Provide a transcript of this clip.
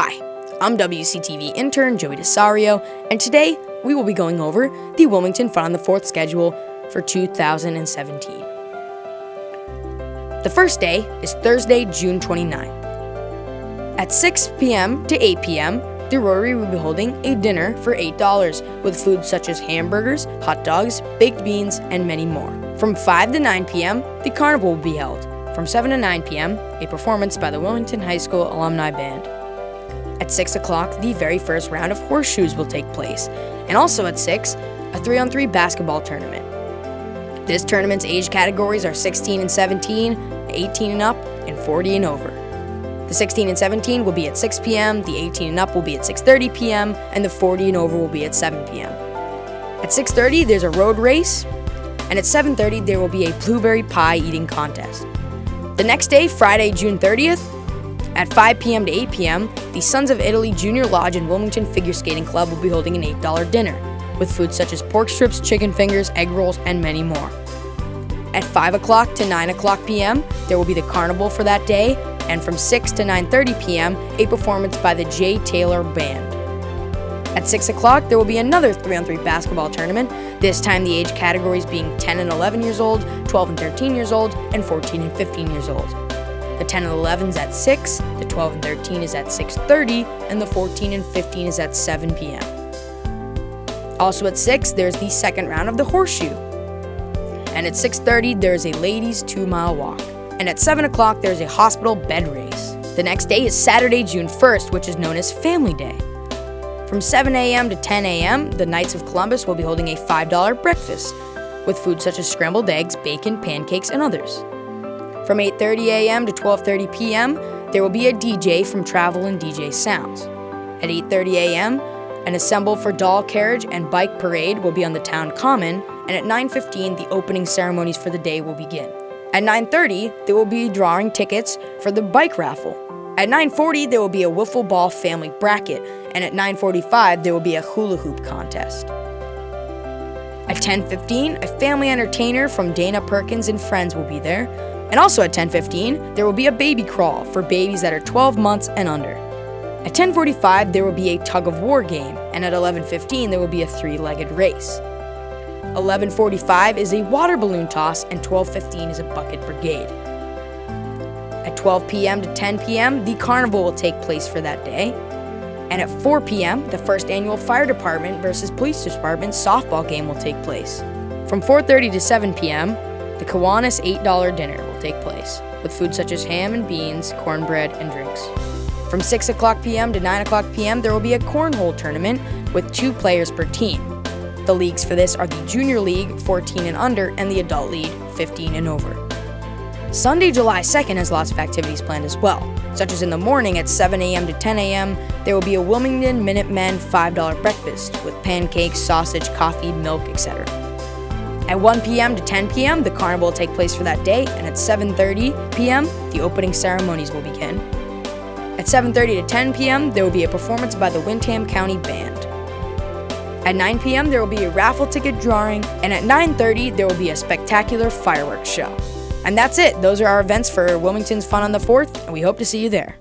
Hi, I'm WCTV intern Joey Desario, and today we will be going over the Wilmington Fun on the 4th schedule for 2017. The first day is Thursday, June 29th. At 6 p.m. to 8 p.m., the Rotary will be holding a dinner for $8 with food such as hamburgers, hot dogs, baked beans, and many more. From 5 to 9 p.m., the carnival will be held. From 7 to 9 p.m., a performance by the Wilmington High School Alumni Band. At 6 o'clock, the very first round of horseshoes will take place, and also at 6, a 3 on 3 basketball tournament. This tournament's age categories are 16 and 17, 18 and up, and 40 and over. The 16 and 17 will be at 6 p.m., the 18 and up will be at 6:30 p.m., and the 40 and over will be at 7 p.m. At 6:30 there's a road race, and at 7:30 there will be a blueberry pie eating contest. The next day, Friday, June 30th, at 5 p.m. to 8 p.m., the Sons of Italy Junior Lodge and Wilmington Figure Skating Club will be holding an $8 dinner with food such as pork strips, chicken fingers, egg rolls, and many more. At 5 o'clock to 9 o'clock p.m., there will be the carnival for that day, and from 6 to 9:30 p.m., a performance by the Jay Taylor Band. At 6 o'clock, there will be another 3 on 3 basketball tournament, this time the age categories being 10 and 11 years old, 12 and 13 years old, and 14 and 15 years old. The 10 and 11 is at 6, the 12 and 13 is at 6:30, and the 14 and 15 is at 7 p.m. Also at 6, there's the second round of the horseshoe. And at 6:30, there's a ladies' two-mile walk. And at 7 o'clock, there's a hospital bed race. The next day is Saturday, June 1st, which is known as Family Day. From 7 a.m. to 10 a.m., the Knights of Columbus will be holding a $5 breakfast with food such as scrambled eggs, bacon, pancakes, and others. From 8:30 a.m. to 12:30 p.m., there will be a DJ from Travel and DJ Sounds. At 8:30 a.m., an Assemble for Doll carriage and bike parade will be on the town common, and at 9:15 the opening ceremonies for the day will begin. At 9:30, there will be drawing tickets for the bike raffle. At 9:40, there will be a wiffle ball family bracket, and at 9:45, there will be a hula hoop contest. At 10:15, a family entertainer from Dana Perkins and Friends will be there, and also at 10:15, there will be a baby crawl for babies that are 12 months and under. At 10:45, there will be a tug of war game, and at 11:15, there will be a three-legged race. 11:45 is a water balloon toss and 12:15 is a bucket brigade. At 12 p.m. to 10 p.m., the carnival will take place for that day. And at 4 p.m., the first annual fire department versus police department softball game will take place. From 4:30 to 7 p.m., the Kiwanis $8 dinner will take place with food such as ham and beans, cornbread, and drinks. From 6 o'clock p.m. to 9 o'clock p.m., there will be a cornhole tournament with two players per team. The leagues for this are the Junior League, 14 and under, and the Adult League, 15 and over. Sunday, July 2nd has lots of activities planned as well, such as in the morning at 7 a.m. to 10 a.m., there will be a Wilmington Minutemen $5 breakfast with pancakes, sausage, coffee, milk, etc. At 1 p.m. to 10 p.m., the carnival will take place for that day, and at 7:30 p.m., the opening ceremonies will begin. At 7:30 to 10 p.m., there will be a performance by the Windham County Band. At 9 p.m., there will be a raffle ticket drawing, and at 9:30, there will be a spectacular fireworks show. And that's it. Those are our events for Wilmington's Fun on the 4th, and we hope to see you there.